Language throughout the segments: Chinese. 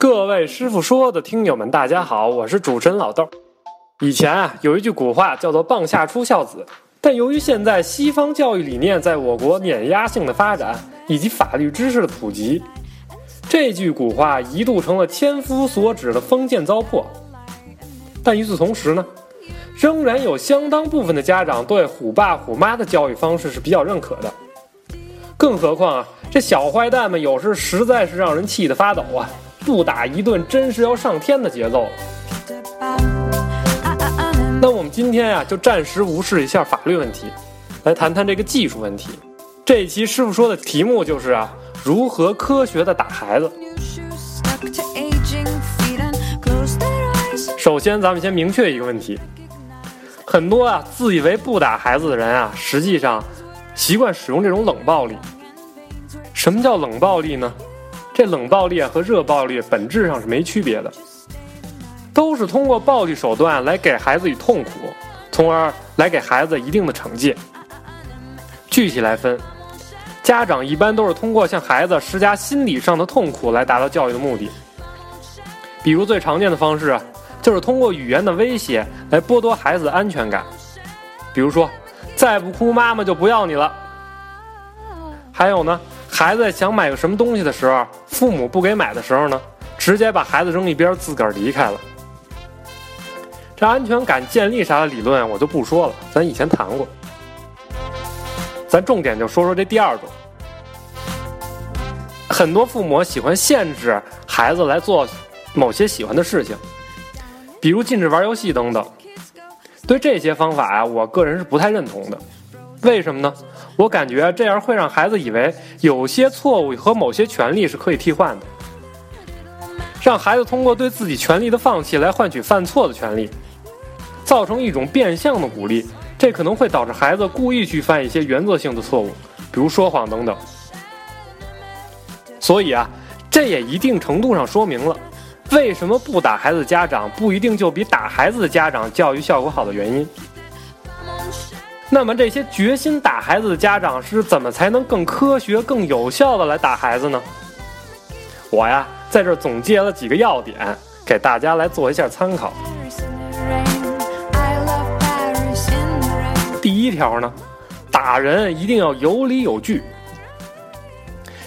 各位师傅说的听友们，大家好，我是主持人老豆。以前啊，有一句古话叫做“棒下出孝子”，但由于现在西方教育理念在我国碾压性的发展，以及法律知识的普及，这句古话一度成了千夫所指的封建糟粕。但与此同时呢，仍然有相当部分的家长对虎爸虎妈的教育方式是比较认可的。更何况啊，这小坏蛋们有时实在是让人气得发抖啊！不打一顿，真是要上天的节奏。那我们今天啊，就暂时无视一下法律问题，来谈谈这个技术问题。这一期师傅说的题目就是啊，如何科学的打孩子。首先，咱们先明确一个问题：很多啊，自以为不打孩子的人啊，实际上习惯使用这种冷暴力。什么叫冷暴力呢？这冷暴力和热暴力本质上是没区别的，都是通过暴力手段来给孩子以痛苦，从而来给孩子一定的惩戒。具体来分，家长一般都是通过向孩子施加心理上的痛苦来达到教育的目的。比如最常见的方式，就是通过语言的威胁来剥夺孩子的安全感。比如说，再不哭，妈妈就不要你了。还有呢。孩子想买个什么东西的时候，父母不给买的时候呢，直接把孩子扔一边，自个儿离开了。这安全感建立啥的理论我就不说了，咱以前谈过。咱重点就说说这第二种。很多父母喜欢限制孩子来做某些喜欢的事情，比如禁止玩游戏等等。对这些方法啊，我个人是不太认同的。为什么呢？我感觉这样会让孩子以为有些错误和某些权利是可以替换的，让孩子通过对自己权利的放弃来换取犯错的权利，造成一种变相的鼓励，这可能会导致孩子故意去犯一些原则性的错误，比如说谎等等。所以啊，这也一定程度上说明了，为什么不打孩子的家长不一定就比打孩子的家长教育效果好的原因。那么这些决心打孩子的家长是怎么才能更科学、更有效的来打孩子呢？我呀，在这总结了几个要点，给大家来做一下参考。第一条呢，打人一定要有理有据。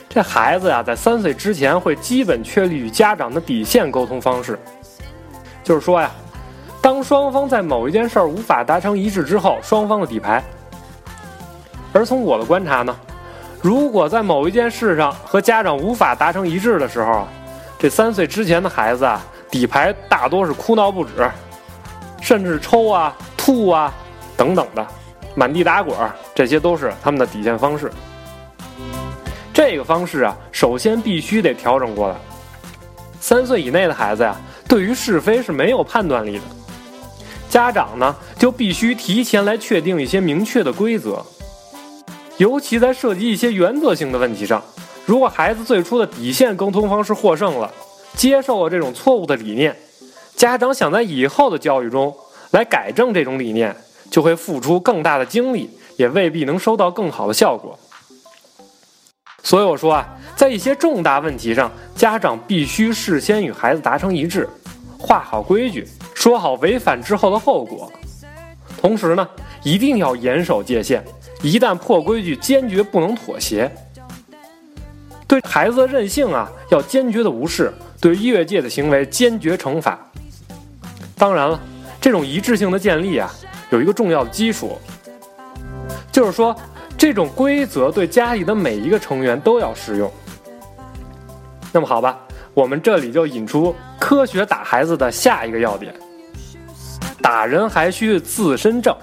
这孩子呀，在三岁之前会基本确立与家长的底线沟通方式，就是说呀。当双方在某一件事儿无法达成一致之后，双方的底牌。而从我的观察呢，如果在某一件事上和家长无法达成一致的时候，这三岁之前的孩子啊，底牌大多是哭闹不止，甚至抽啊、吐啊等等的，满地打滚，这些都是他们的底线方式。这个方式啊，首先必须得调整过来。三岁以内的孩子呀，对于是非是没有判断力的。家长呢，就必须提前来确定一些明确的规则，尤其在涉及一些原则性的问题上。如果孩子最初的底线沟通方式获胜了，接受了这种错误的理念，家长想在以后的教育中来改正这种理念，就会付出更大的精力，也未必能收到更好的效果。所以我说啊，在一些重大问题上，家长必须事先与孩子达成一致，画好规矩。说好违反之后的后果，同时呢，一定要严守界限，一旦破规矩，坚决不能妥协。对孩子的任性啊，要坚决的无视；对越界的行为，坚决惩罚。当然了，这种一致性的建立啊，有一个重要的基础，就是说，这种规则对家里的每一个成员都要适用。那么好吧，我们这里就引出科学打孩子的下一个要点。打人还需自身正，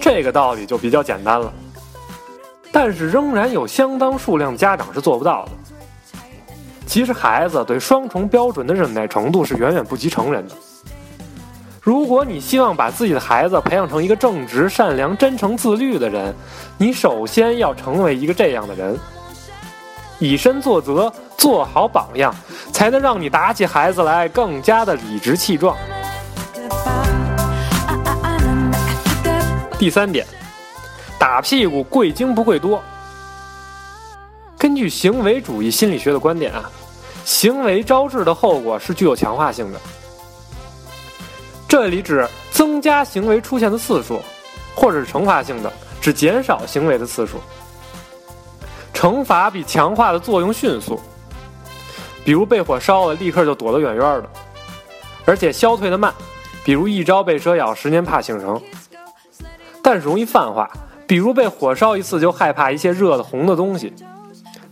这个道理就比较简单了。但是仍然有相当数量家长是做不到的。其实孩子对双重标准的忍耐程度是远远不及成人的。如果你希望把自己的孩子培养成一个正直、善良、真诚、自律的人，你首先要成为一个这样的人。以身作则，做好榜样，才能让你打起孩子来更加的理直气壮。第三点，打屁股贵精不贵多。根据行为主义心理学的观点啊，行为招致的后果是具有强化性的。这里指增加行为出现的次数，或者是惩罚性的，指减少行为的次数。惩罚比强化的作用迅速，比如被火烧了，立刻就躲得远远的，而且消退的慢，比如一朝被蛇咬，十年怕井绳。但是容易泛化，比如被火烧一次就害怕一切热的红的东西，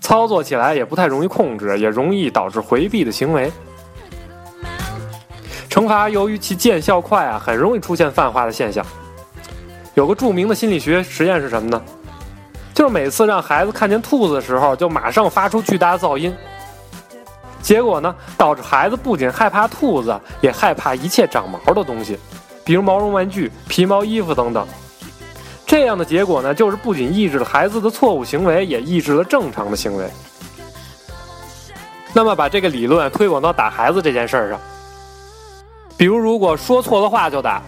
操作起来也不太容易控制，也容易导致回避的行为。惩罚由于其见效快啊，很容易出现泛化的现象。有个著名的心理学实验是什么呢？就是每次让孩子看见兔子的时候，就马上发出巨大的噪音。结果呢，导致孩子不仅害怕兔子，也害怕一切长毛的东西，比如毛绒玩具、皮毛衣服等等。这样的结果呢，就是不仅抑制了孩子的错误行为，也抑制了正常的行为。那么，把这个理论推广到打孩子这件事儿上。比如，如果说错了话就打，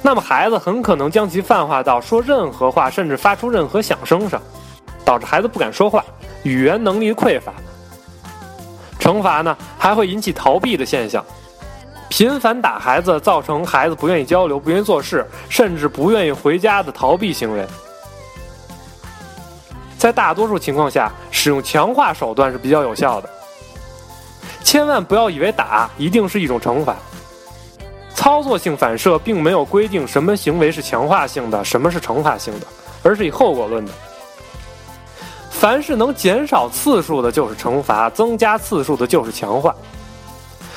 那么孩子很可能将其泛化到说任何话，甚至发出任何响声上，导致孩子不敢说话，语言能力匮乏。惩罚呢，还会引起逃避的现象，频繁打孩子，造成孩子不愿意交流、不愿意做事，甚至不愿意回家的逃避行为。在大多数情况下，使用强化手段是比较有效的。千万不要以为打一定是一种惩罚。操作性反射并没有规定什么行为是强化性的，什么是惩罚性的，而是以后果论的。凡是能减少次数的，就是惩罚；增加次数的，就是强化。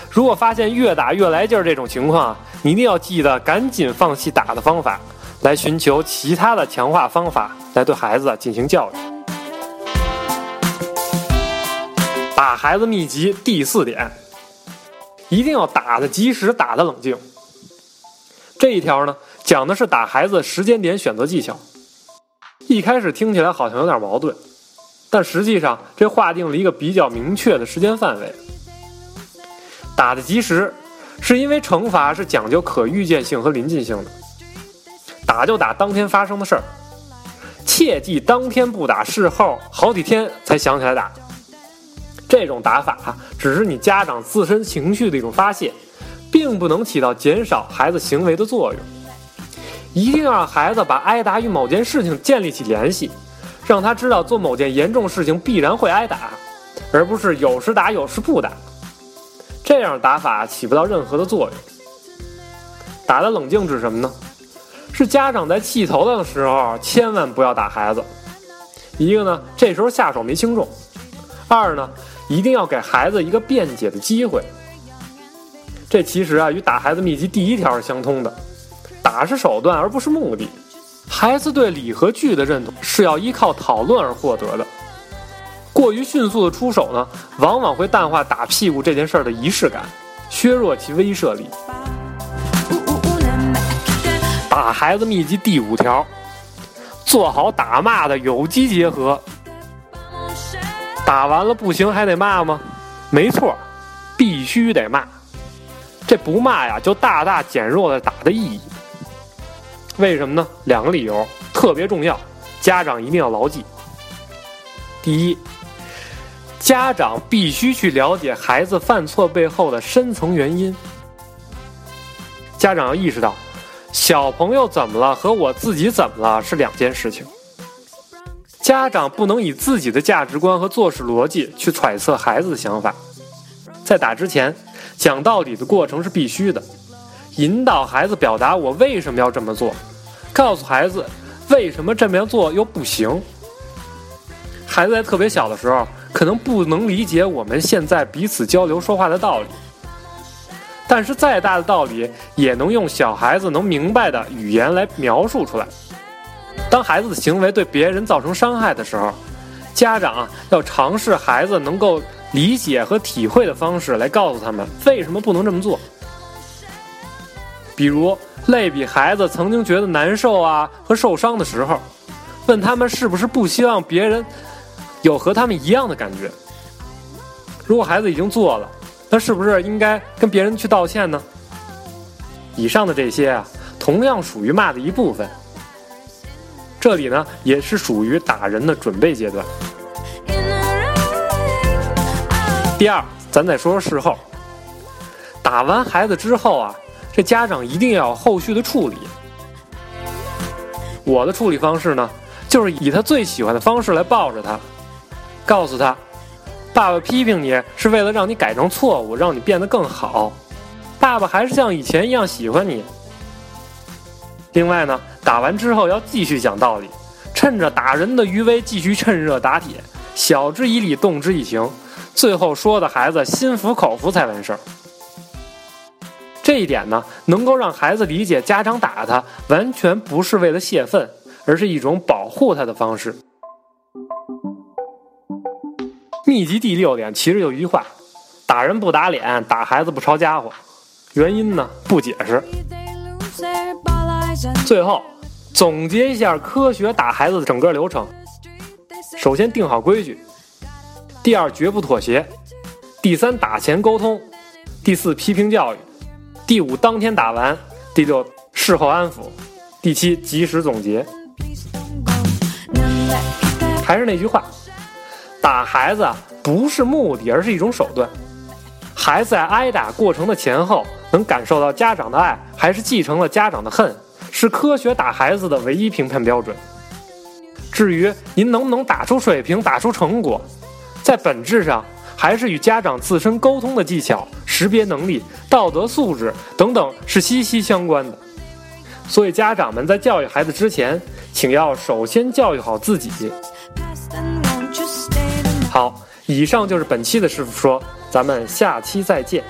如果发现越打越来劲儿这种情况，你一定要记得赶紧放弃打的方法，来寻求其他的强化方法来对孩子进行教育。打孩子秘籍第四点，一定要打的及时，打的冷静。这一条呢，讲的是打孩子时间点选择技巧。一开始听起来好像有点矛盾，但实际上这划定了一个比较明确的时间范围。打的及时，是因为惩罚是讲究可预见性和临近性的，打就打当天发生的事儿，切记当天不打，事后好几天才想起来打。这种打法只是你家长自身情绪的一种发泄。并不能起到减少孩子行为的作用，一定要让孩子把挨打与某件事情建立起联系，让他知道做某件严重事情必然会挨打，而不是有时打有时不打。这样打法起不到任何的作用。打的冷静指什么呢？是家长在气头的时候千万不要打孩子。一个呢，这时候下手没轻重；二呢，一定要给孩子一个辩解的机会。这其实啊，与打孩子秘籍第一条是相通的，打是手段而不是目的。孩子对理和据的认同是要依靠讨论而获得的。过于迅速的出手呢，往往会淡化打屁股这件事儿的仪式感，削弱其威慑力。打孩子秘籍第五条，做好打骂的有机结合。打完了不行还得骂吗？没错，必须得骂。这不骂呀，就大大减弱了打的意义。为什么呢？两个理由特别重要，家长一定要牢记。第一，家长必须去了解孩子犯错背后的深层原因。家长要意识到，小朋友怎么了和我自己怎么了是两件事情。家长不能以自己的价值观和做事逻辑去揣测孩子的想法。在打之前。讲道理的过程是必须的，引导孩子表达我为什么要这么做，告诉孩子为什么这么做又不行。孩子在特别小的时候，可能不能理解我们现在彼此交流说话的道理，但是再大的道理也能用小孩子能明白的语言来描述出来。当孩子的行为对别人造成伤害的时候，家长要尝试孩子能够。理解和体会的方式来告诉他们为什么不能这么做。比如类比孩子曾经觉得难受啊和受伤的时候，问他们是不是不希望别人有和他们一样的感觉。如果孩子已经做了，那是不是应该跟别人去道歉呢？以上的这些啊，同样属于骂的一部分。这里呢，也是属于打人的准备阶段。第二，咱再说说事后。打完孩子之后啊，这家长一定要有后续的处理。我的处理方式呢，就是以他最喜欢的方式来抱着他，告诉他，爸爸批评你是为了让你改正错误，让你变得更好。爸爸还是像以前一样喜欢你。另外呢，打完之后要继续讲道理，趁着打人的余威继续趁热打铁，晓之以理，动之以情，最后说的孩子心服口服才完事儿。这一点呢，能够让孩子理解家长打他完全不是为了泄愤，而是一种保护他的方式。秘籍第六点其实就一句话：打人不打脸，打孩子不抄家伙。原因呢，不解释。最后总结一下科学打孩子的整个流程：首先定好规矩；第二，绝不妥协；第三，打前沟通；第四，批评教育。第五，当天打完；第六，事后安抚；第七，及时总结。还是那句话，打孩子不是目的，而是一种手段。孩子在挨打过程的前后，能感受到家长的爱，还是继承了家长的恨，是科学打孩子的唯一评判标准。至于您能不能打出水平、打出成果，在本质上。还是与家长自身沟通的技巧、识别能力、道德素质等等是息息相关的。所以，家长们在教育孩子之前，请要首先教育好自己。好，以上就是本期的师傅说，咱们下期再见。